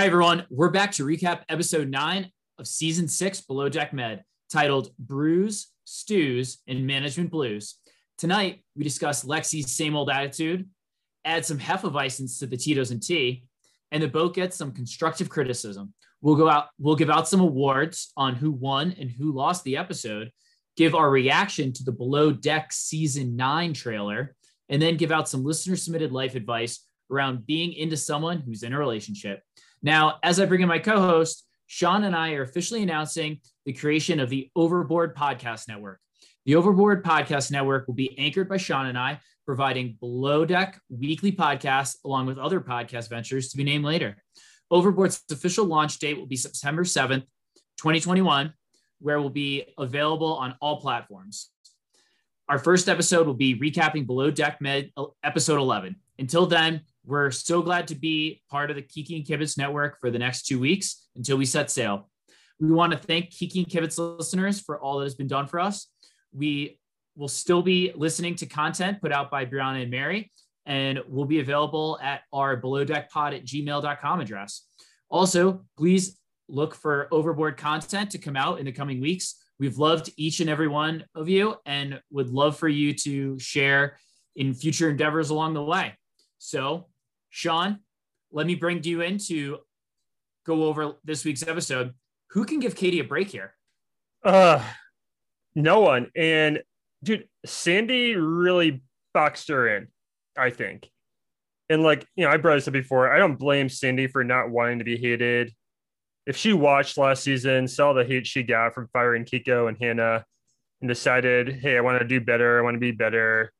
Hi, everyone. We're back to recap episode nine of season six, Below Deck Med, titled Brews, Stews, and Management Blues. Tonight, we discuss Lexi's same old attitude, add some Hefeweizen to the Tito's and tea, and the boat gets some constructive criticism. We'll go out, we'll give out some awards on who won and who lost the episode, give our reaction to the Below Deck season nine trailer, and then give out some listener submitted life advice around being into someone who's in a relationship. Now, as I bring in my co host, Sean and I are officially announcing the creation of the Overboard Podcast Network. The Overboard Podcast Network will be anchored by Sean and I, providing below deck weekly podcasts along with other podcast ventures to be named later. Overboard's official launch date will be September 7th, 2021, where we'll be available on all platforms. Our first episode will be recapping Below Deck Med uh, episode 11. Until then, we're so glad to be part of the Kiki and Kibitz network for the next two weeks until we set sail. We want to thank Kiki and Kibitz listeners for all that has been done for us. We will still be listening to content put out by Brianna and Mary, and will be available at our below deck pod at gmail.com address. Also, please look for overboard content to come out in the coming weeks. We've loved each and every one of you and would love for you to share in future endeavors along the way. So, Sean, let me bring you in to go over this week's episode. Who can give Katie a break here? Uh, no one. And dude, Sandy really boxed her in, I think. And like, you know, I brought this up before. I don't blame Sandy for not wanting to be hated. If she watched last season, saw the hate she got from firing Kiko and Hannah, and decided, hey, I want to do better. I want to be better.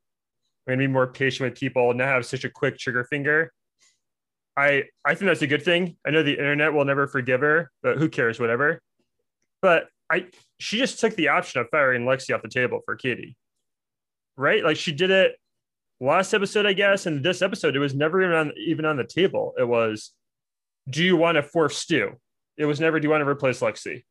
Gonna be more patient with people, and not have such a quick trigger finger. I I think that's a good thing. I know the internet will never forgive her, but who cares, whatever. But I she just took the option of firing Lexi off the table for Katie. Right? Like she did it last episode, I guess, and this episode, it was never even on even on the table. It was, do you want a fourth stew? It was never, do you want to replace Lexi?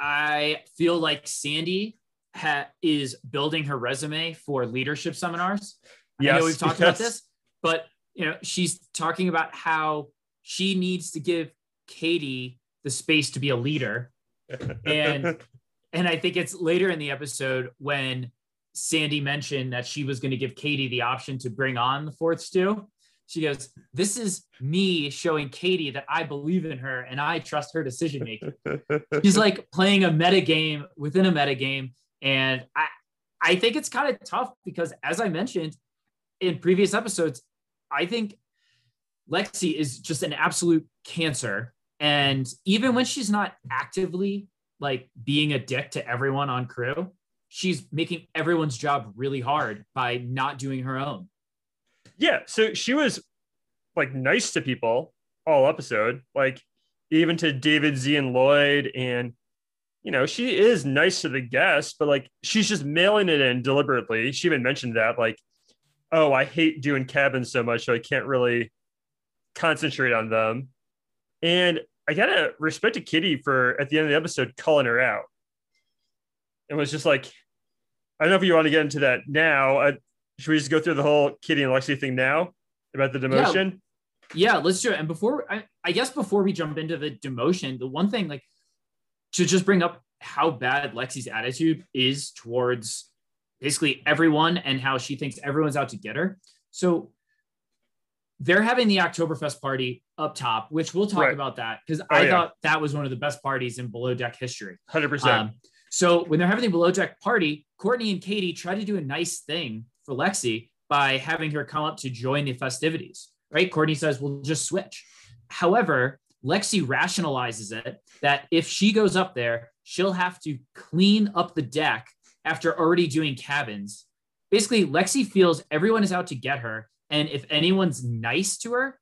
I feel like Sandy ha- is building her resume for leadership seminars. Yes, I know we've talked yes. about this, but you know, she's talking about how she needs to give Katie the space to be a leader. And and I think it's later in the episode when Sandy mentioned that she was going to give Katie the option to bring on the fourth stew. She goes, This is me showing Katie that I believe in her and I trust her decision making. She's like playing a meta game within a meta game. And I, I think it's kind of tough because, as I mentioned in previous episodes, I think Lexi is just an absolute cancer. And even when she's not actively like being a dick to everyone on crew, she's making everyone's job really hard by not doing her own. Yeah. So she was like nice to people all episode, like even to David Z and Lloyd and you know, she is nice to the guests, but like she's just mailing it in deliberately. She even mentioned that, like, oh, I hate doing cabins so much, so I can't really concentrate on them. And I gotta respect to Kitty for at the end of the episode calling her out. It was just like, I don't know if you want to get into that now. Uh, should we just go through the whole Kitty and Lexi thing now about the demotion? Yeah, yeah let's do it. And before, I, I guess before we jump into the demotion, the one thing like to just bring up how bad Lexi's attitude is towards basically everyone and how she thinks everyone's out to get her. So they're having the Oktoberfest party up top, which we'll talk right. about that because oh, I yeah. thought that was one of the best parties in below deck history. 100%. Um, so when they're having the below deck party, Courtney and Katie try to do a nice thing for Lexi by having her come up to join the festivities, right? Courtney says, we'll just switch. However, Lexi rationalizes it that if she goes up there, she'll have to clean up the deck after already doing cabins. Basically, Lexi feels everyone is out to get her. And if anyone's nice to her,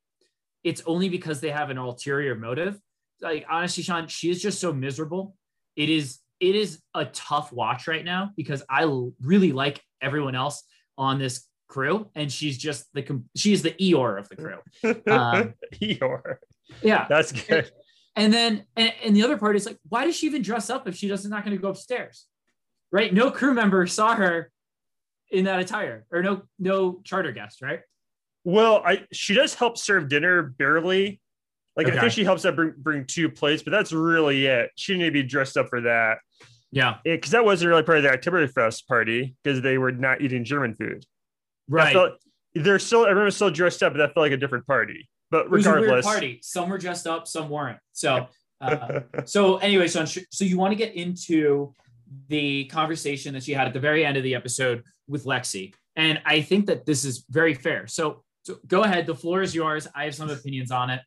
it's only because they have an ulterior motive. Like honestly, Sean, she is just so miserable. It is it is a tough watch right now because I really like everyone else on this crew, and she's just the she's the Eeyore of the crew. Um, Eeyore. Yeah, that's good. And, and then and, and, the other part is like, why does she even dress up if she doesn't not going to go upstairs? Right? No crew member saw her in that attire, or no no charter guest, right? Well, I she does help serve dinner barely. Like okay. I think she helps that bring, bring two plates, but that's really it. She didn't need to be dressed up for that. Yeah, because that wasn't really part of the Oktoberfest party because they were not eating German food. Right. Felt, they're still everyone was still dressed up, but that felt like a different party. But regardless, party. Some were dressed up, some weren't. So, uh, so anyway, so so you want to get into the conversation that she had at the very end of the episode with Lexi, and I think that this is very fair. So, so go ahead. The floor is yours. I have some opinions on it.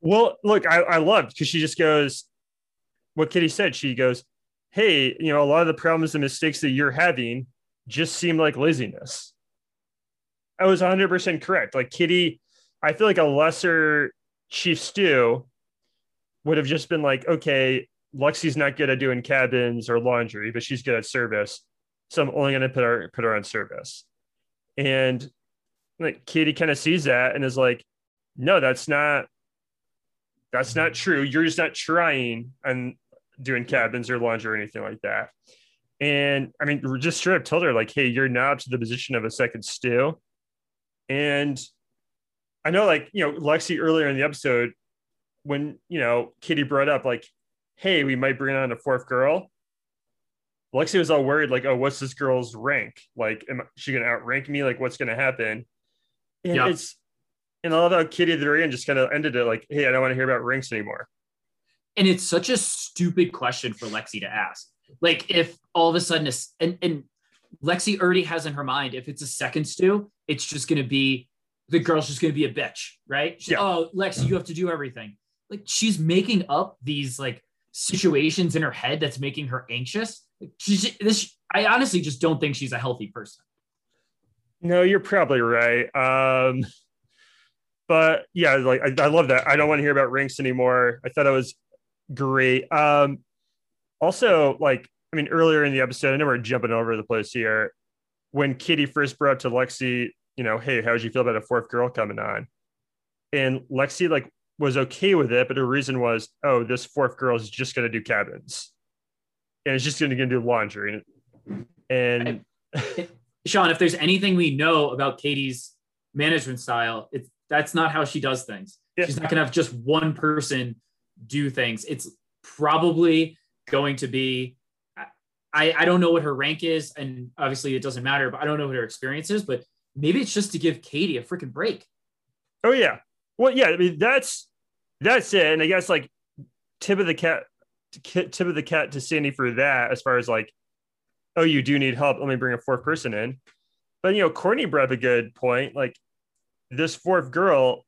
Well, look, I, I loved because she just goes, what Kitty said. She goes, Hey, you know, a lot of the problems and mistakes that you're having just seem like laziness. I was 100% correct. Like Kitty, I feel like a lesser Chief Stew would have just been like, okay, Lexi's not good at doing cabins or laundry, but she's good at service. So I'm only going to put her put her on service. And like Katie kind of sees that and is like, no, that's not that's not true. You're just not trying and doing cabins or laundry or anything like that. And I mean, just straight up told her, like, hey, you're now to the position of a second stew. And I know, like, you know, Lexi earlier in the episode, when, you know, Kitty brought up, like, hey, we might bring on a fourth girl. Lexi was all worried, like, oh, what's this girl's rank? Like, am she going to outrank me? Like, what's going to happen? And yeah. it's, and I love how Kitty the end just kind of ended it like, hey, I don't want to hear about ranks anymore. And it's such a stupid question for Lexi to ask. Like, if all of a sudden, and, and Lexi already has in her mind, if it's a second stew, it's just going to be the girl's just going to be a bitch, right? yeah. Oh, Lexi, you have to do everything. Like, she's making up these like situations in her head that's making her anxious. She's this. I honestly just don't think she's a healthy person. No, you're probably right. Um, but yeah, like I, I love that. I don't want to hear about ranks anymore. I thought it was great. Um, also, like I mean, earlier in the episode, I know we're jumping over the place here. When Kitty first brought to Lexi, you know, hey, how would you feel about a fourth girl coming on? And Lexi like was okay with it, but her reason was, oh, this fourth girl is just going to do cabins, and it's just going to do laundry, and. Sean, if there's anything we know about Katie's management style, it's that's not how she does things. Yeah. She's not going to have just one person do things. It's probably going to be. I, I don't know what her rank is, and obviously it doesn't matter, but I don't know what her experience is, but maybe it's just to give Katie a freaking break. Oh yeah. Well, yeah, I mean that's that's it. And I guess like tip of the cat tip of the cat to Sandy for that as far as like oh, you do need help. Let me bring a fourth person in. But, you know, Courtney brought up a good point. Like, this fourth girl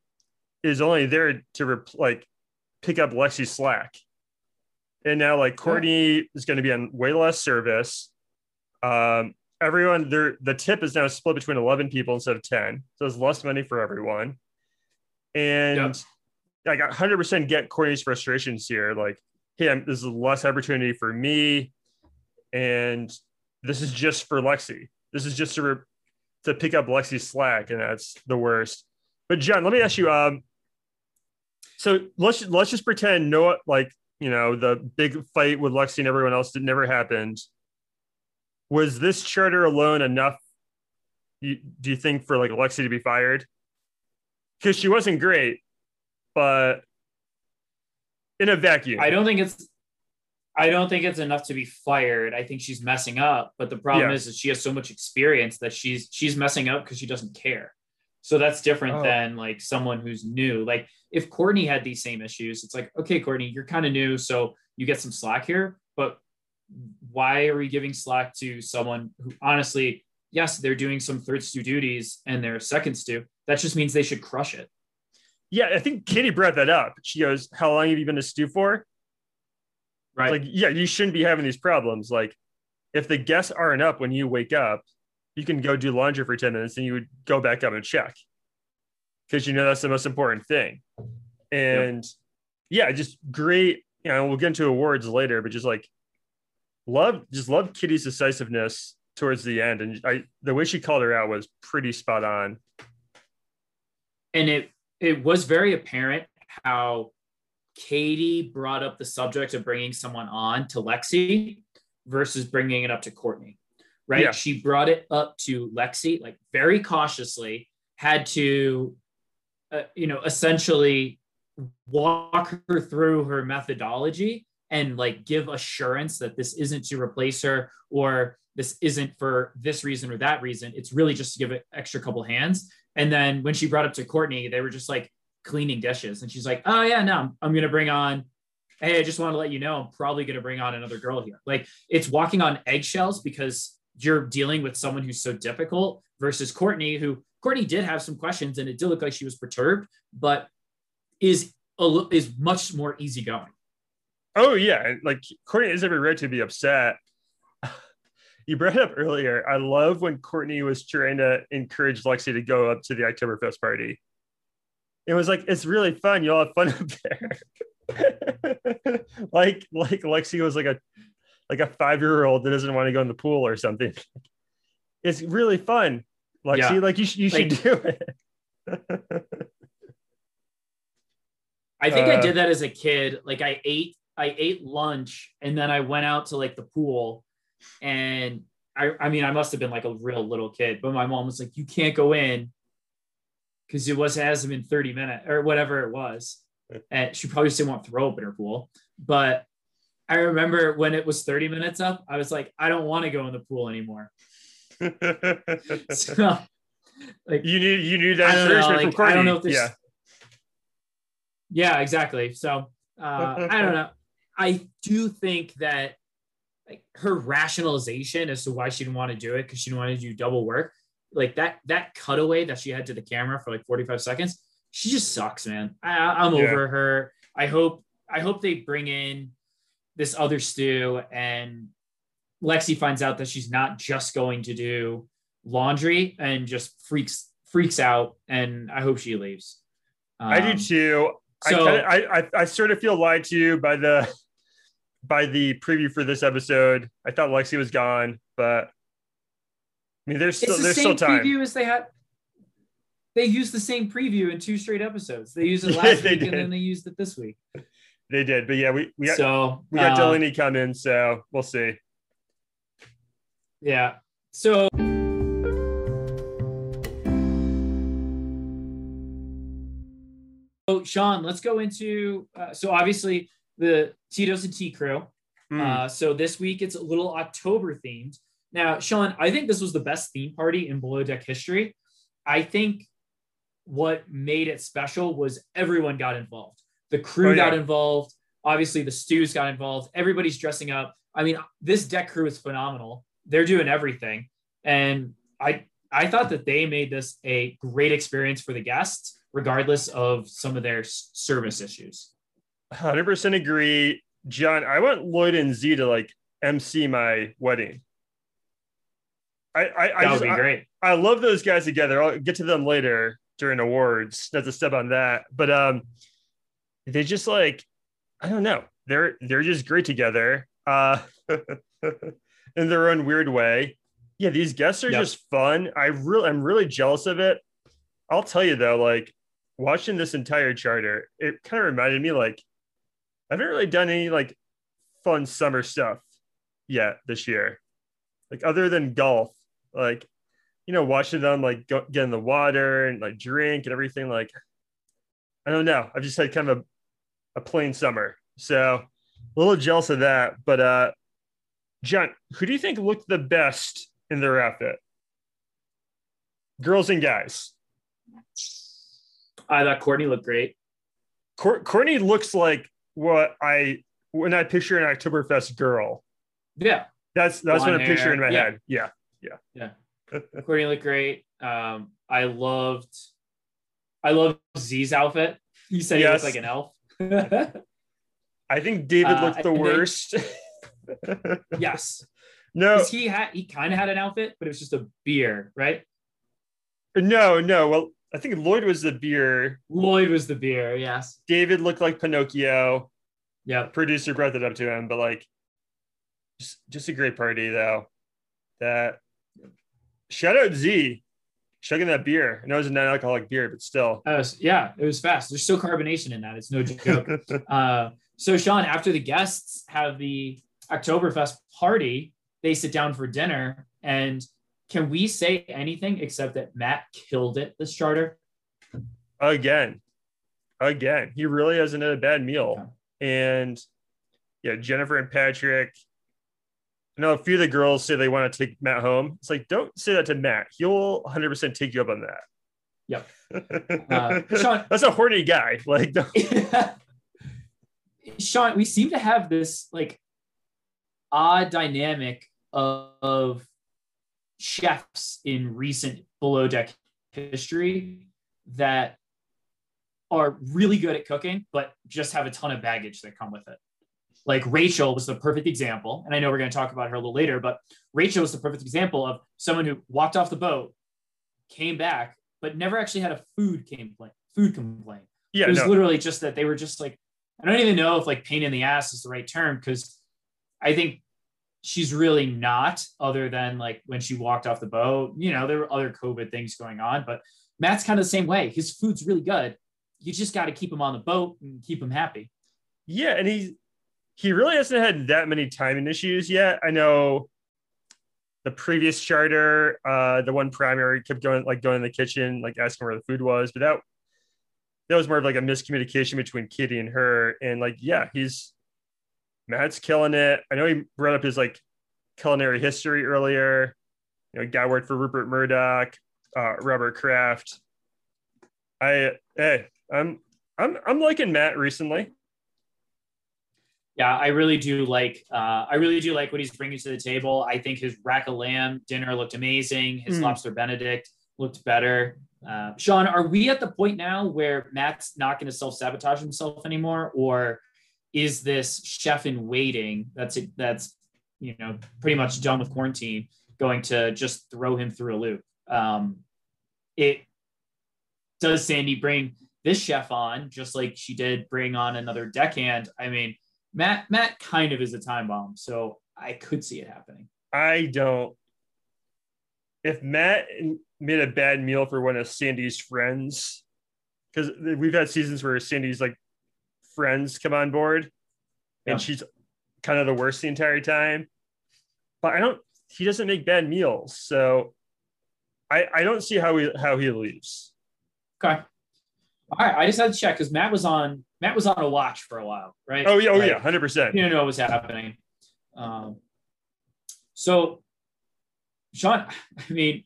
is only there to like pick up Lexi's slack. And now, like, Courtney yeah. is going to be on way less service. Um, everyone, there, the tip is now split between 11 people instead of 10. So there's less money for everyone. And yeah. I got 100% get Courtney's frustrations here. Like, hey, I'm, this is less opportunity for me. And this is just for Lexi. This is just to re- to pick up Lexi's slack, and that's the worst. But John, let me ask you. Um, so let's let's just pretend no, like you know, the big fight with Lexi and everyone else that never happened. Was this charter alone enough? You, do you think for like Lexi to be fired? Because she wasn't great, but in a vacuum. I don't think it's I don't think it's enough to be fired. I think she's messing up, but the problem yeah. is that she has so much experience that she's she's messing up because she doesn't care. So that's different oh. than like someone who's new. Like if Courtney had these same issues, it's like, okay, Courtney, you're kind of new, so you get some slack here, but why are we giving slack to someone who honestly yes, they're doing some third stew duties and they're second stew. That just means they should crush it. Yeah, I think Katie brought that up. She goes, "How long have you been a stew for?" Right. Like, yeah, you shouldn't be having these problems. Like, if the guests aren't up when you wake up, you can go do laundry for 10 minutes and you would go back up and check because you know that's the most important thing. And yep. yeah, just great. You know, we'll get into awards later, but just like love, just love Kitty's decisiveness towards the end. And I, the way she called her out was pretty spot on. And it, it was very apparent how Katie brought up the subject of bringing someone on to Lexi versus bringing it up to Courtney, right? Yeah. She brought it up to Lexi, like very cautiously, had to, uh, you know, essentially walk her through her methodology and like give assurance that this isn't to replace her or this isn't for this reason or that reason. It's really just to give it extra couple hands. And then when she brought up to Courtney, they were just like cleaning dishes. And she's like, oh, yeah, no, I'm, I'm going to bring on hey, I just want to let you know I'm probably going to bring on another girl here. Like it's walking on eggshells because you're dealing with someone who's so difficult versus Courtney, who Courtney did have some questions and it did look like she was perturbed, but is a, is much more easygoing. Oh yeah, like Courtney is every right to be upset. You brought it up earlier. I love when Courtney was trying to encourage Lexi to go up to the Oktoberfest party. It was like it's really fun. You'll have fun up there. like like Lexi was like a like a five year old that doesn't want to go in the pool or something. It's really fun, Lexi. Yeah. Like you, you should do it. I think uh, I did that as a kid. Like I ate I ate lunch and then I went out to like the pool and I I mean I must have been like a real little kid, but my mom was like, you can't go in because it was hasn't been 30 minutes or whatever it was and she probably still won't throw up in her pool. But I remember when it was 30 minutes up, I was like, I don't want to go in the pool anymore. so, like you knew you knew that I don't know, like, I don't know if there's yeah. Yeah, exactly. So uh, I don't know. I do think that like her rationalization as to why she didn't want to do it because she didn't want to do double work, like that that cutaway that she had to the camera for like 45 seconds she just sucks, man. I, am yeah. over her. I hope I hope they bring in this other stew and Lexi finds out that she's not just going to do laundry and just freaks freaks out and I hope she leaves. Um, I do um, too. So I, I I sort of feel lied to you by the by the preview for this episode. I thought Lexi was gone, but I mean, there's still the there's still time. Preview as they had they used the same preview in two straight episodes. They used it last week did. and then they used it this week. They did, but yeah, we we got, so we got uh, Delaney coming, so we'll see. Yeah. So. So Sean, let's go into uh, so obviously the Tito's and Tea Crew. Mm. Uh, so this week it's a little October themed. Now, Sean, I think this was the best theme party in Below Deck history. I think what made it special was everyone got involved. The crew oh, yeah. got involved. Obviously, the stews got involved. Everybody's dressing up. I mean, this deck crew is phenomenal. They're doing everything, and I I thought that they made this a great experience for the guests, regardless of some of their service issues. Hundred percent agree, John. I want Lloyd and Z to like MC my wedding. I I, that I would just, be great. I, I love those guys together. I'll get to them later during awards. That's a step on that. But um they just like I don't know. They're they're just great together. Uh in their own weird way. Yeah, these guests are yep. just fun. I really I'm really jealous of it. I'll tell you though, like watching this entire charter, it kind of reminded me like I haven't really done any like fun summer stuff yet this year. Like other than golf, like you know, watching them like go, get in the water and like drink and everything. Like, I don't know. I've just had kind of a, a plain summer. So a little jealous of that. But, uh, John, who do you think looked the best in their outfit? Girls and guys. I thought Courtney looked great. Courtney looks like what I when I picture an Oktoberfest girl. Yeah. That's that's Blonde what I picture in my yeah. head. Yeah. Yeah. Yeah. Courtney looked great. Um, I loved, I loved Z's outfit. You said Yes. he looked like an elf. I think David Uh, looked the and they- worst. yes, No. he had he kind of had an outfit, but it was just a beer, right? no, no. Well, I think Lloyd was the beer. Lloyd was the beer. Yes. David looked like Pinocchio. Yeah. Producer brought that up to him, but like, just just a great party though. That shout out Z, chugging that beer. I know it's a non-alcoholic beer, but still. Was, yeah, it was fast. There's still carbonation in that. It's no joke. uh, so, Sean, after the guests have the Oktoberfest party, they sit down for dinner. And can we say anything except that Matt killed it this charter? again, again, he really hasn't had a bad meal. And yeah, Jennifer and Patrick. I know a few of the girls say they want to take Matt home. It's like, don't say that to Matt. He'll 100% take you up on that. Yep. Uh, Sean, That's a horny guy. Like, don't- Sean, we seem to have this like odd dynamic of, of chefs in recent below deck history that are really good at cooking, but just have a ton of baggage that come with it. Like Rachel was the perfect example, and I know we're going to talk about her a little later, but Rachel was the perfect example of someone who walked off the boat, came back, but never actually had a food complaint. Food complaint yeah, it was no. literally just that they were just like i don't even know if like pain in the ass is the right term because i think she's really not other than like when she walked off the boat you know there were other covid things going on but matt's kind of the same way his food's really good you just got to keep him on the boat and keep him happy Yeah, and he he really hasn't had that many timing issues yet. I know the previous charter, uh, the one primary kept going like going in the kitchen, like asking where the food was, but that that was more of like a miscommunication between Kitty and her. And like, yeah, he's Matt's killing it. I know he brought up his like culinary history earlier. You know, guy worked for Rupert Murdoch, uh, Robert Kraft. I hey, I'm I'm I'm liking Matt recently. yeah i really do like uh, i really do like what he's bringing to the table i think his rack of lamb dinner looked amazing his Mm. lobster benedict looked better uh, sean are we at the point now where matt's not going to self-sabotage himself anymore or is this chef in waiting that's it that's you know pretty much done with quarantine going to just throw him through a loop um, it does sandy bring this chef on just like she did bring on another deckhand i mean Matt Matt kind of is a time bomb, so I could see it happening. I don't. If Matt made a bad meal for one of Sandy's friends, because we've had seasons where Sandy's like friends come on board, Yeah. and she's kind of the worst the entire time. But I don't. He doesn't make bad meals, so I I don't see how he how he leaves. Okay. All right, I just had to check because Matt was on Matt was on a watch for a while, right? Oh yeah, oh Like, yeah, hundred percent. You didn't know what was happening. Um, so, Sean, I mean,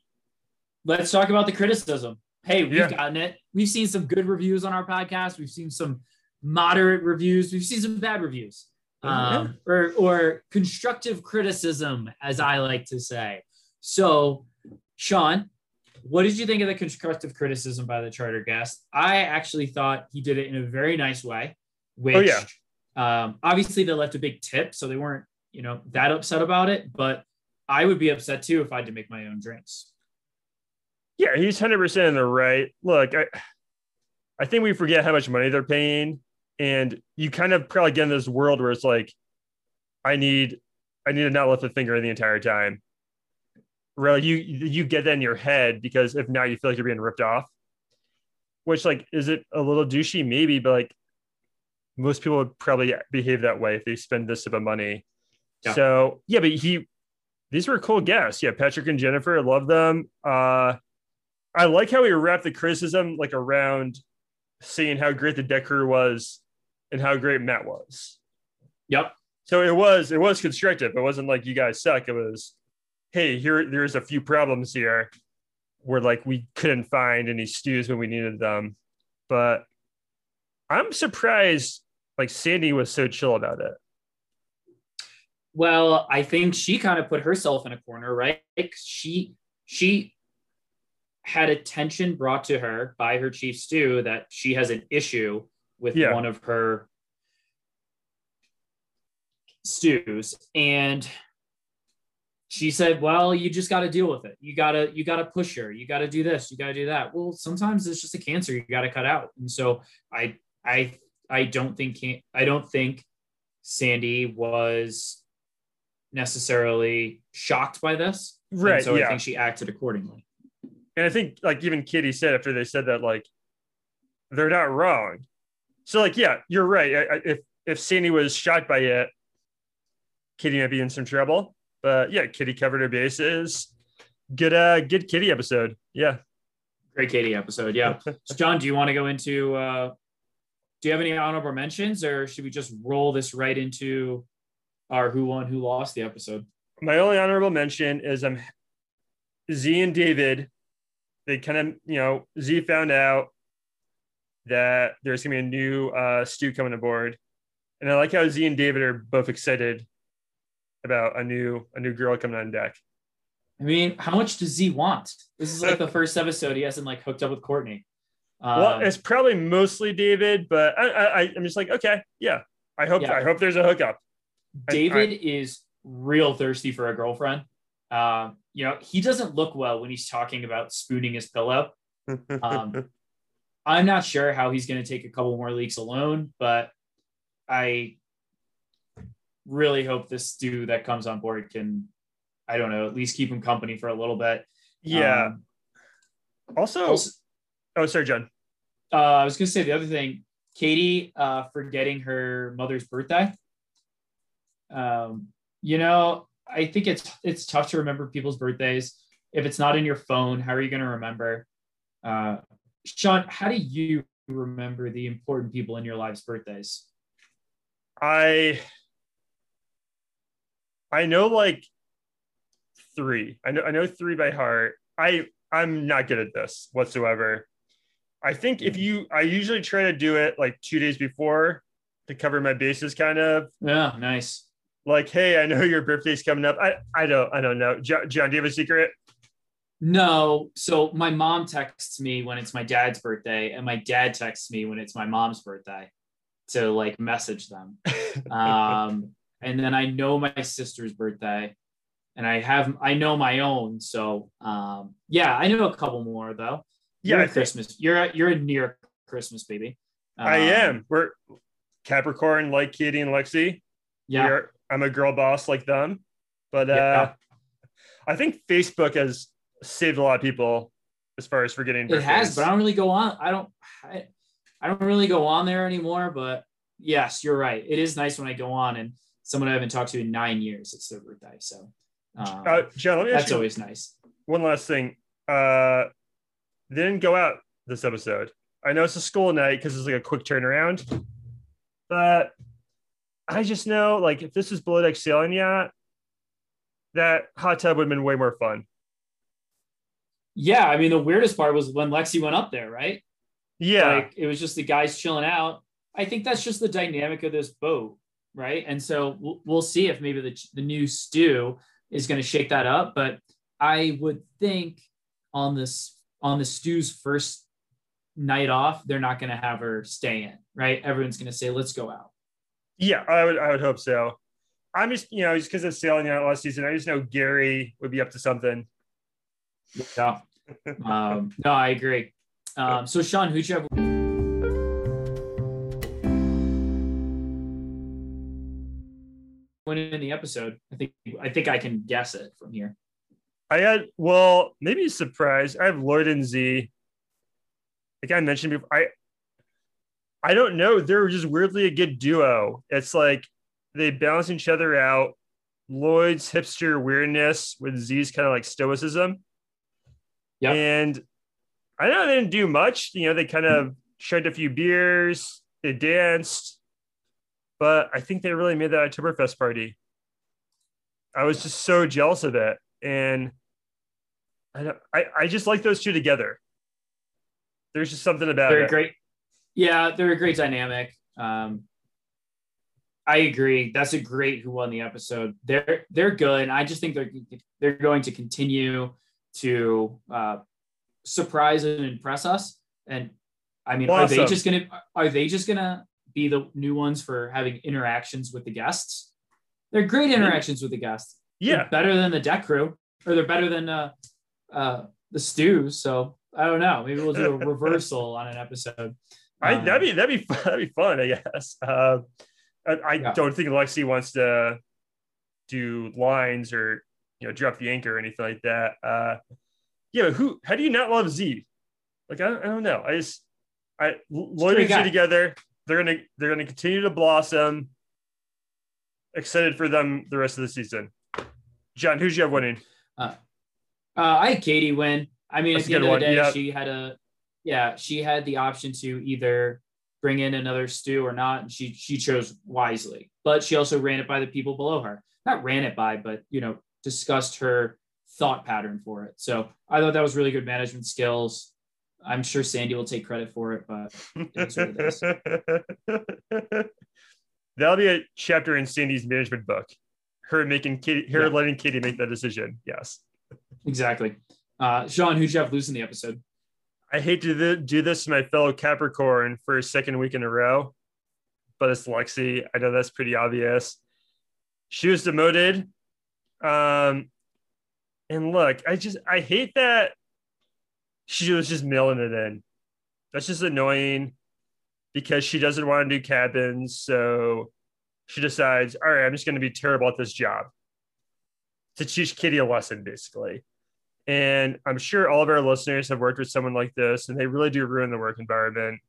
let's talk about the criticism. Hey, we've Yeah. gotten it. We've seen some good reviews on our podcast. We've seen some moderate reviews. We've seen some bad reviews, um, or or constructive criticism, as I like to say. So, Sean, what did you think of the constructive criticism by the charter guest? I actually thought he did it in a very nice way. Which, Oh, yeah. um, obviously, they left a big tip, so they weren't, you know, that upset about it. But I would be upset too if I had to make my own drinks. Yeah, he's hundred percent in the right. Look, I, I think we forget how much money they're paying, and you kind of probably get in this world where it's like, I need, I need to not lift a finger the entire time. Really, you you get that in your head because if not, you feel like you're being ripped off. Which, like, is it a little douchey? Maybe, but like, most people would probably behave that way if they spend this type of money. Yeah. So yeah, but he, these were cool guests. Yeah, Patrick and Jennifer, I love them. Uh, I like how he wrapped the criticism like around seeing how great the deck crew was and how great Matt was. Yep. So it was it was constructive. It wasn't like you guys suck. It was, hey, here there's a few problems here where like we couldn't find any stews when we needed them. But I'm surprised like Sandy was so chill about it. Well, I think she kind of put herself in a corner, right? Like, She she had attention brought to her by her chief stew that she has an issue with Yeah. one of her stews. And she said well you just got to deal with it. You got to you got to push her. You got to do this. You got to do that. Well sometimes it's just a cancer you got to cut out. And so i i i don't think i don't think sandy was necessarily shocked by this. And Right. so i think she acted accordingly. And I think like even Kitty said after they said that, like, they're not wrong. So like, yeah, you're right. I, I, if if Sandy was shot by it, Kitty might be in some trouble. But yeah, Kitty covered her bases. Good uh good Kitty episode. Yeah. great Kitty episode yeah so john do you want to go into uh do you have any honorable mentions or should we just roll this right into our who won who lost the episode My only honorable mention is um Z and David. They kind of, you know, Z found out that there's gonna be a new uh stew coming aboard. And I like how Z and David are both excited about a new a new girl coming on deck. I mean, how much does Z want? This is like the first episode he hasn't like hooked up with Courtney. Um, well, it's probably mostly David, but I, I I'm just like, okay, yeah. I hope Yeah. I hope there's a hookup. I- David is real thirsty for a girlfriend. Um, you know, he doesn't look well when he's talking about spooning his pillow. Um, I'm not sure how he's going to take a couple more leaks alone, but I really hope this dude that comes on board can, I don't know, at least keep him company for a little bit. yeah. Um, also, also- oh sorry, John. uh, I was going to say the other thing, Katie uh, forgetting her mother's birthday. Um, you know, I think it's it's tough to remember people's birthdays if it's not in your phone. How are you going to remember? Uh, Sean, how do you remember the important people in your lives' birthdays? I I know like three. I know I know three by heart. I I'm not good at this whatsoever. I think if mm. you I usually try to do it like two days before to cover my bases, kind of Yeah, nice. like, hey, I know your birthday's coming up. I I don't I don't know. Jo- John, do you have a secret? No, so my mom texts me when it's my dad's birthday, and my dad texts me when it's my mom's birthday to like message them. um, and then I know my sister's birthday, and I have I know my own. So um, yeah, I know a couple more though. yeah, You're I a think Christmas. You're a, you're a near Christmas baby. I Um, am. We're Capricorn like Katie and Lexi. Yeah, We're- I'm a girl boss like them. But uh Yeah. I think Facebook has saved a lot of people as far as forgetting it has, but I don't really go on. I don't. I, I don't really go on there anymore. But yes, you're right. It is nice when I go on and someone I haven't talked to in nine years. It's their birthday, so um, uh, John, let me ask that's always nice. one last thing. Uh, they didn't go out this episode. I know it's a school night because it's like a quick turnaround, but I just know like if this is below deck sailing yacht, that hot tub would have been way more fun. Yeah, I mean the weirdest part was when Lexi went up there, right? Yeah, Like it was just the guys chilling out. I think that's just the dynamic of this boat, right? And so we'll, we'll see if maybe the the new stew is going to shake that up. But I would think on this on the stew's first night off, they're not going to have her stay in, right? Everyone's going to say, "Let's go out." yeah, I would I would hope so. I'm just you know just because of sailing yacht last season, I just know Gary would be up to something. Yeah. Um, no, I agree. Um, so Sean, who'd you have? In the episode, I think I think I can guess it from here. I had well, maybe a surprise. I have Lloyd and Z. Like I mentioned before, I I don't know. They're just weirdly a good duo. It's like they balance each other out. Lloyd's hipster weirdness with Z's kind of like stoicism. Yep. And I know they didn't do much. You know, they kind of shared a few beers, they danced, but I think they really made that Oktoberfest party. I was just so jealous of it. And I don't I, I just like those two together. There's just something about They're it. great. Yeah, they're a great dynamic. Um, I agree. That's a great who won the episode. They're they're good. I just think they're they're going to continue to uh, surprise and impress us. And I mean, awesome. are they just gonna are they just gonna be the new ones for having interactions with the guests? They're great interactions with the guests. Yeah, they're better than the deck crew, or they're better than uh, uh, the stews. So I don't know. Maybe we'll do a reversal on an episode. I, um, that'd be that'd be that'd be fun, I guess. Uh, I, I yeah. don't think Lexi wants to do lines or you know drop the anchor or anything like that. Uh, yeah, who? How do you not love Z? Like I don't, I don't know. I just I Lloyd and Z together. They're gonna they're gonna continue to blossom. Excited for them the rest of the season. John, who's you have winning? Uh, uh, I had Katie win. I mean, That's at the end of the day, she had a yeah, she had the option to either bring in another stew or not, and she she chose wisely. But she also ran it by the people below her. Not ran it by, but you know, discussed her thought pattern for it. So I thought that was really good management skills. I'm sure Sandy will take credit for it, but it That'll be a chapter in Sandy's management book. Her making Katie, her yeah. letting Katie make that decision. Yes. Exactly. Uh, Sean, who'd you have lose in the episode? I hate to do this to my fellow Capricorn for a second week in a row, but it's Lexi. I know that's pretty obvious. She was demoted. Um, and look, I just I hate that she was just mailing it in. That's just annoying because she doesn't want to do cabins. So she decides, all right, I'm just going to be terrible at this job to teach Kitty a lesson, basically. And I'm sure all of our listeners have worked with someone like this, and they really do ruin the work environment.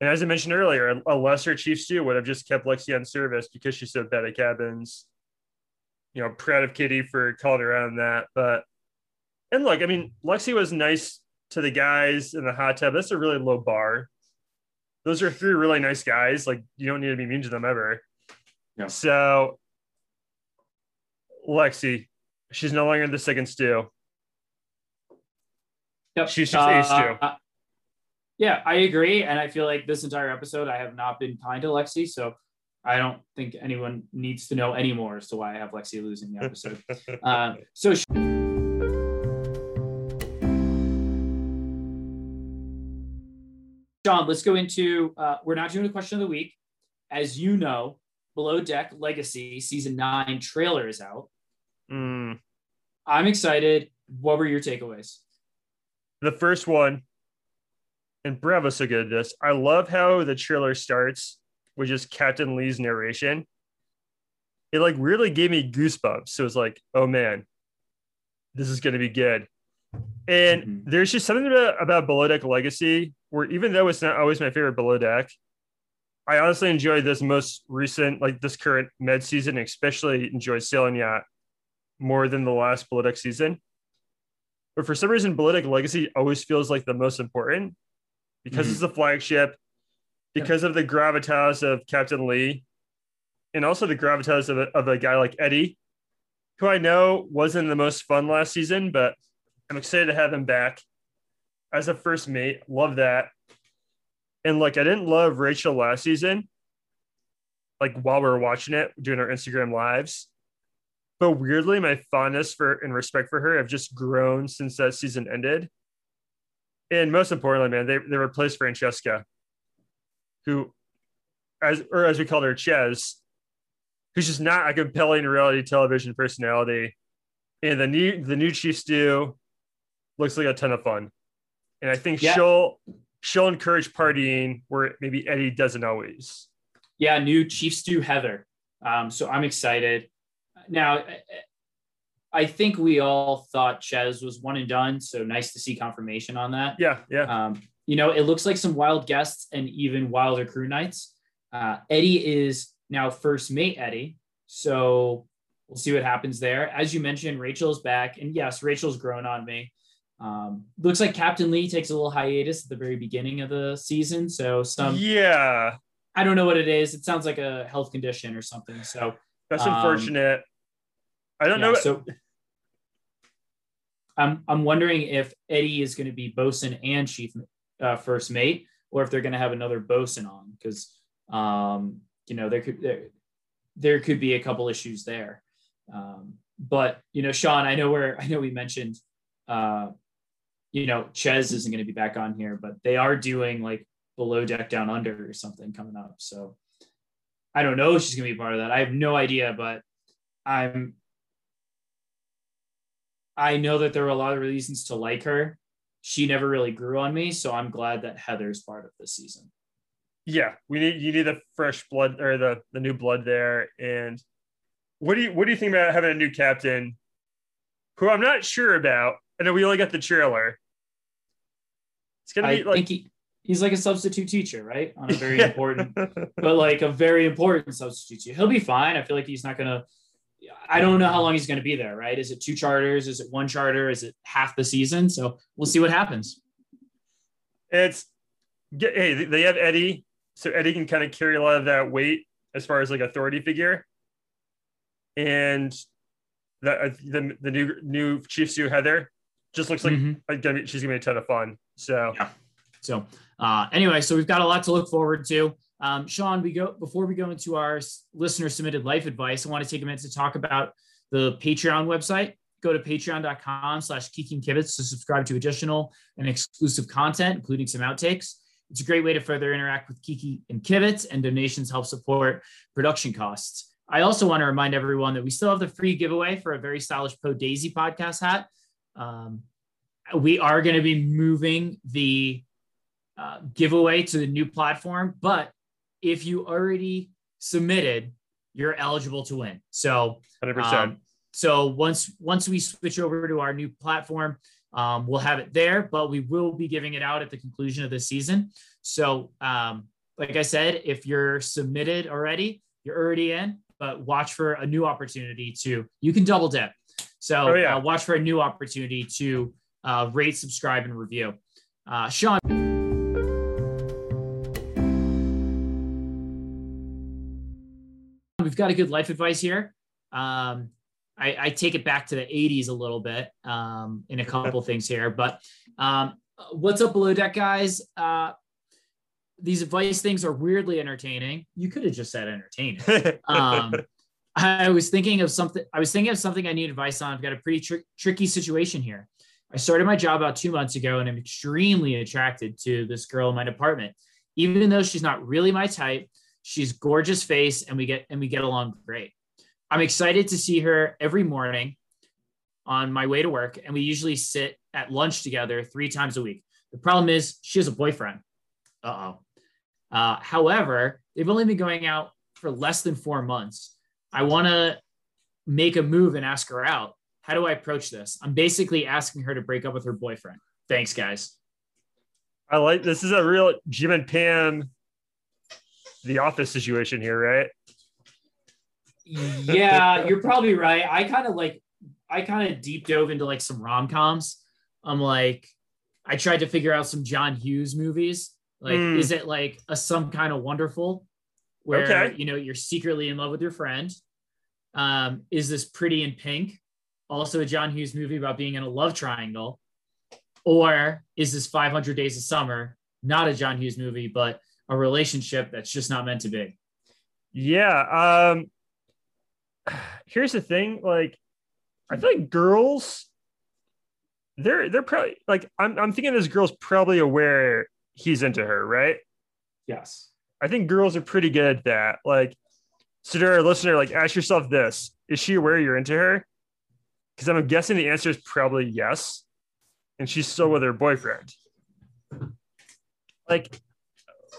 And as I mentioned earlier, a lesser chief stew would have just kept Lexi on service because she's so bad at cabins. You know, proud of Kitty for calling her out on that. But and look, I mean, Lexi was nice to the guys in the hot tub. That's a really low bar. Those are three really nice guys. Like you don't need to be mean to them ever. Yeah. So Lexi, she's no longer the second stew. Yep. She's just uh, ace too. Uh, yeah, I agree. And I feel like this entire episode, I have not been kind to Lexi. So I don't think anyone needs to know anymore as to why I have Lexi losing the episode. uh, so. She- John, let's go into. Uh, we're not doing a question of the week. As you know, Below Deck Legacy season nine trailer is out. Mm. I'm excited. What were your takeaways? the first one, and Bravo's so good at this. I love how the trailer starts with just Captain Lee's narration. It like really gave me goosebumps. So it's like, oh man, this is going to be good. And mm-hmm. there's just something about, about Below Deck Legacy where even though it's not always my favorite Below Deck, I honestly enjoyed this most recent, like this current med season, especially enjoyed Sailing Yacht more than the last Below Deck season. But for some reason, Below Deck Legacy always feels like the most important because mm-hmm. it's the flagship, because of the gravitas of Captain Lee, and also the gravitas of a, of a guy like Eddie, who I know wasn't the most fun last season, but I'm excited to have him back as a first mate. Love that. And like, I didn't love Rachel last season, like while we were watching it, doing our Instagram lives but weirdly, my fondness for and respect for her have just grown since that season ended. And most importantly, man, they, they replaced Francesca, who, as or as we called her, Ches, who's just not a compelling reality television personality. And the new the new Chief Stew looks like a ton of fun. And I think yeah. she'll she'll encourage partying where maybe Eddie doesn't always. Yeah, new Chief Stew Heather. Um, so I'm excited now, I think we all thought Ches was one and done. So nice to see confirmation on that. Yeah, yeah. Um, you know, it looks like some wild guests and even wilder crew nights. Uh, Eddie is now first mate Eddie. So we'll see what happens there. As you mentioned, Rachel's back. And yes, Rachel's grown on me. Um, looks like Captain Lee takes a little hiatus at the very beginning of the season. So some, yeah, I don't know what it is. It sounds like a health condition or something. So that's um, unfortunate. I don't yeah, know. So I'm I'm wondering if Eddie is going to be bosun and chief uh, first mate, or if they're going to have another bosun on because um, you know there could there, there could be a couple issues there. Um, but you know, Sean, I know where I know we mentioned uh, you know, Ches isn't going to be back on here, but they are doing like below deck down under or something coming up. So I don't know if she's going to be part of that. I have no idea, but I'm, I know that there were a lot of reasons to like her. She never really grew on me. So I'm glad that Heather's part of this season. Yeah. We need, you need the fresh blood or the, the new blood there. And what do you, what do you think about having a new captain who I'm not sure about? I know we only got the trailer. It's gonna be I like he, he's like a substitute teacher, right? On a very important, but like a very important substitute teacher. He'll be fine. I feel like he's not gonna. I don't know how long he's going to be there, right? Is it two charters? Is it one charter? Is it half the season? So we'll see what happens. It's hey, they have Eddie, so Eddie can kind of carry a lot of that weight as far as like authority figure, and the uh, the, the new new Chief Stew Heather just looks like mm-hmm. she's gonna be a ton of fun. So yeah. So uh, anyway, so we've got a lot to look forward to. Um, Sean, we go before we go into our listener submitted life advice. I want to take a minute to talk about the Patreon website. Go to patreon.com slash Kiki and Kibitz to subscribe to additional and exclusive content, including some outtakes. It's a great way to further interact with Kiki and Kibitz, and donations help support production costs. I also want to remind everyone that we still have the free giveaway for a very stylish Pro Daisy podcast hat. Um, we are going to be moving the uh, giveaway to the new platform, but if you already submitted, you're eligible to win. So, 100%. Um, so once once we switch over to our new platform, um, we'll have it there, but we will be giving it out at the conclusion of the season. So, um, like I said, if you're submitted already, you're already in. But watch for a new opportunity to you can double dip. So oh, yeah. uh, watch for a new opportunity to uh, rate, subscribe, and review. Uh, Sean. We've got a good life advice here. Um, I, I, take it back to the 80s a little bit um, in a couple things here. But um, what's up, below deck guys? Uh, these advice things are weirdly entertaining. You could have just said entertaining. Um, I was thinking of something. I was thinking of something I need advice on. I've got a pretty tr- tricky situation here. I started my job about two months ago, and I'm extremely attracted to this girl in my department. Even though she's not really my type, she's gorgeous face, and we get and we get along great. I'm excited to see her every morning on my way to work, and we usually sit at lunch together three times a week. The problem is she has a boyfriend. Uh-oh. Uh, however, they've only been going out for less than four months. I want to make a move and ask her out how do I approach this? I'm basically asking her to break up with her boyfriend. Thanks, guys. I like this is a real Jim and Pam, the office situation here, right? Yeah, you're probably right. I kind of like, I kind of deep dove into like some rom coms. I'm like, I tried to figure out some John Hughes movies. Like, mm. is it like a some kind of wonderful where okay. you know you're secretly in love with your friend? Um, is this pretty in pink also a John Hughes movie about being in a love triangle? Or is this 500 Days of Summer not a John Hughes movie, but a relationship that's just not meant to be? Yeah. Um, here's the thing like, I feel like girls, they're they're probably like I'm I'm thinking this girl's probably aware he's into her, right? Yes. I think girls are pretty good at that. Like, so to our listener, like ask yourself this: Is she aware you're into her? Because I'm guessing the answer is probably yes. And she's still with her boyfriend. Like,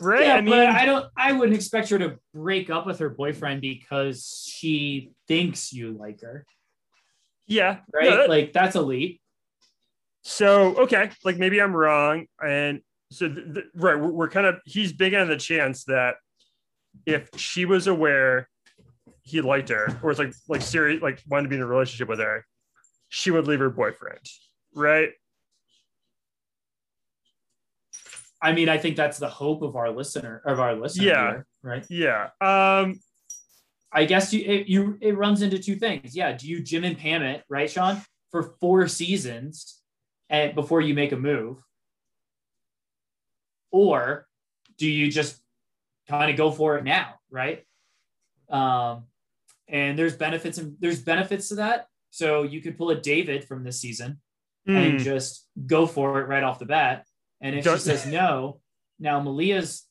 right? Yeah, I mean, but I don't, I wouldn't expect her to break up with her boyfriend because she thinks you like her. Yeah. Right? No, that, like, that's a leap. So, okay. Like, maybe I'm wrong. And so, th- th- right. We're, we're kind of, he's big on the chance that if she was aware he liked her or was like, like serious, like wanted to be in a relationship with her, she would leave her boyfriend, right? I mean, I think that's the hope of our listener of our listener. Yeah. Here, right. Yeah. Um, I guess you it, you it runs into two things. Yeah. Do you Jim and Pam it, right, Sean, for four seasons and before you make a move? Or do you just kind of go for it now, right? Um, and there's benefits and there's benefits to that so you could pull a David from this season, and Hmm. just go for it right off the bat. And if Don't- she says no, now Malia's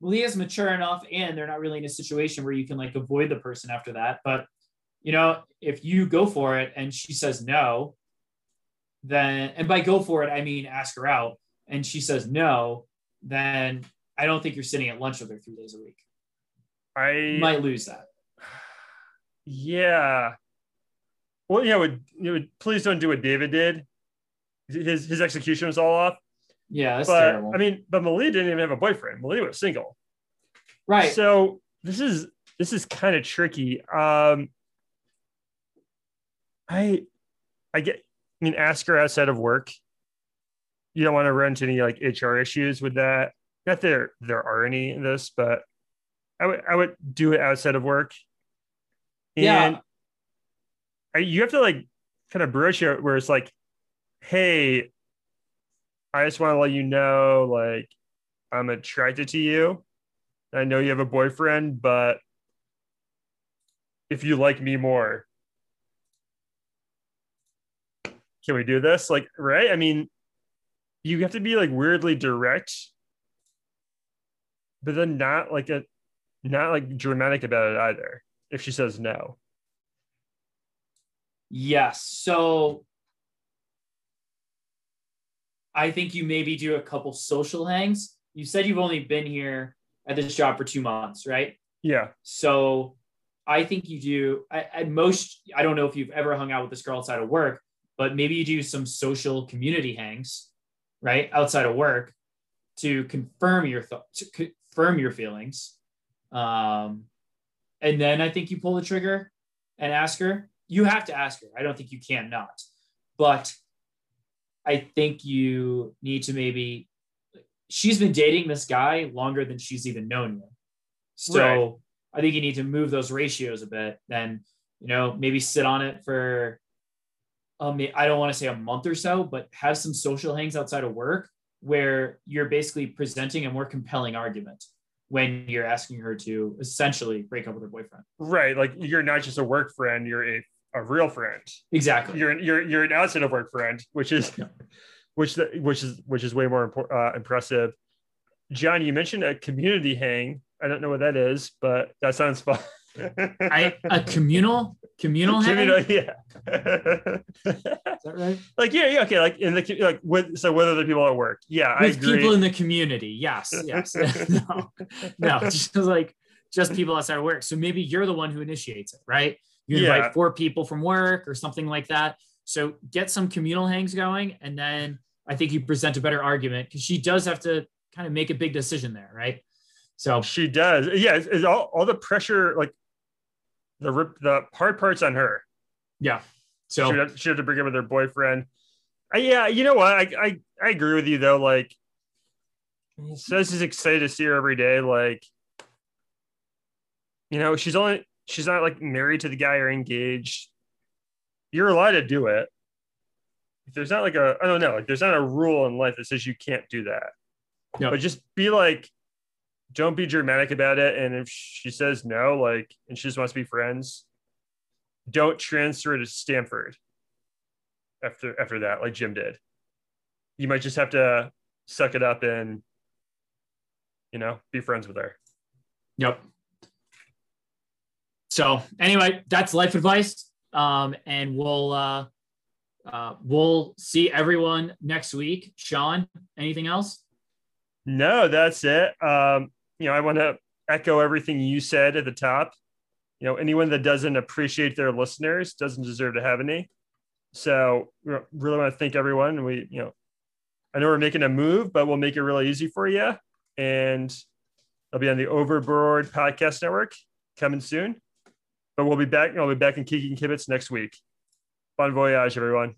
Malia's mature enough and they're not really in a situation where you can like avoid the person after that. But you know, if you go for it and she says no, then and by go for it, I mean ask her out and she says no, then I don't think you're sitting at lunch with her three days a week. I You might lose that. Yeah. Well, yeah, would you would please don't do what David did. His his execution was all off. Yeah, that's but terrible. I mean, but Malia didn't even have a boyfriend. Malia was single. right. So this is this is kind of tricky. Um I I get I mean ask her outside of work. You don't want to run into any like HR issues with that. Not there there are any in this, but I would I would do it outside of work. Yeah. I, you have to like kind of broach it where it's like, hey, I just want to let you know, like, I'm attracted to you. I know you have a boyfriend, but if you like me more, can we do this? Like, right? I mean, you have to be like weirdly direct, but then not like a not like dramatic about it either. If she says no. Yes. So I think you maybe do a couple social hangs. You said you've only been here at this job for two months, right? Yeah. So I think you do at, at most, I don't know if you've ever hung out with this girl outside of work, but maybe you do some social community hangs, right? Outside of work to confirm your thoughts, to confirm your feelings. Um, and then I think you pull the trigger and ask her. You have to ask her. I don't think you can not. But I think you need to maybe she's been dating this guy longer than she's even known you. So Right. I think you need to move those ratios a bit. Then, you know, maybe sit on it for um, I don't want to say a month or so, but have some social hangs outside of work where you're basically presenting a more compelling argument when you're asking her to essentially break up with her boyfriend. Right. Like you're not just a work friend, you're a, a real friend. Exactly. You're you're you're an outside of work friend, which is Yeah. which the, which is which is way more impor- uh, impressive. John, you mentioned a community hang. I don't know what that is, but that sounds fun. I a communal communal hang? Communal, yeah. Is that right? like yeah, yeah, okay. Like in the like with so with other people at work. Yeah, I With agree. people in the community. Yes, yes. no, no, just like just people outside of work. So maybe you're the one who initiates it, right? You invite Yeah. four people from work or something like that. So get some communal hangs going, and then I think you present a better argument because she does have to kind of make a big decision there, right? So She does. Yeah, it's, it's all, all the pressure, like the rip, the hard parts on her. yeah, She so would have, she had to bring it with her boyfriend. I, yeah, you know what? I, I I agree with you though. Like, he says he's excited to see her every day. Like, you know, she's only she's not like married to the guy or engaged. You're allowed to do it. If there's not like a I don't know, like there's not a rule in life that says you can't do that. Yep. But just be like, don't be dramatic about it. And if she says no, like, and she just wants to be friends, don't transfer to Stamford after after that, like Jim did. You might just have to suck it up and you know be friends with her. Yep. So anyway, that's life advice. Um, and we'll uh, uh, we'll see everyone next week. Sean, anything else? No, that's it. Um, you know, I want to echo everything you said at the top. You know, anyone that doesn't appreciate their listeners doesn't deserve to have any. So, really want to thank everyone. We, you know, I know we're making a move, but we'll make it really easy for you. And I'll be on the Overboard Podcast Network coming soon. But we'll be back. I'll be back in Kiki and Kibitz next week. Bon voyage, everyone.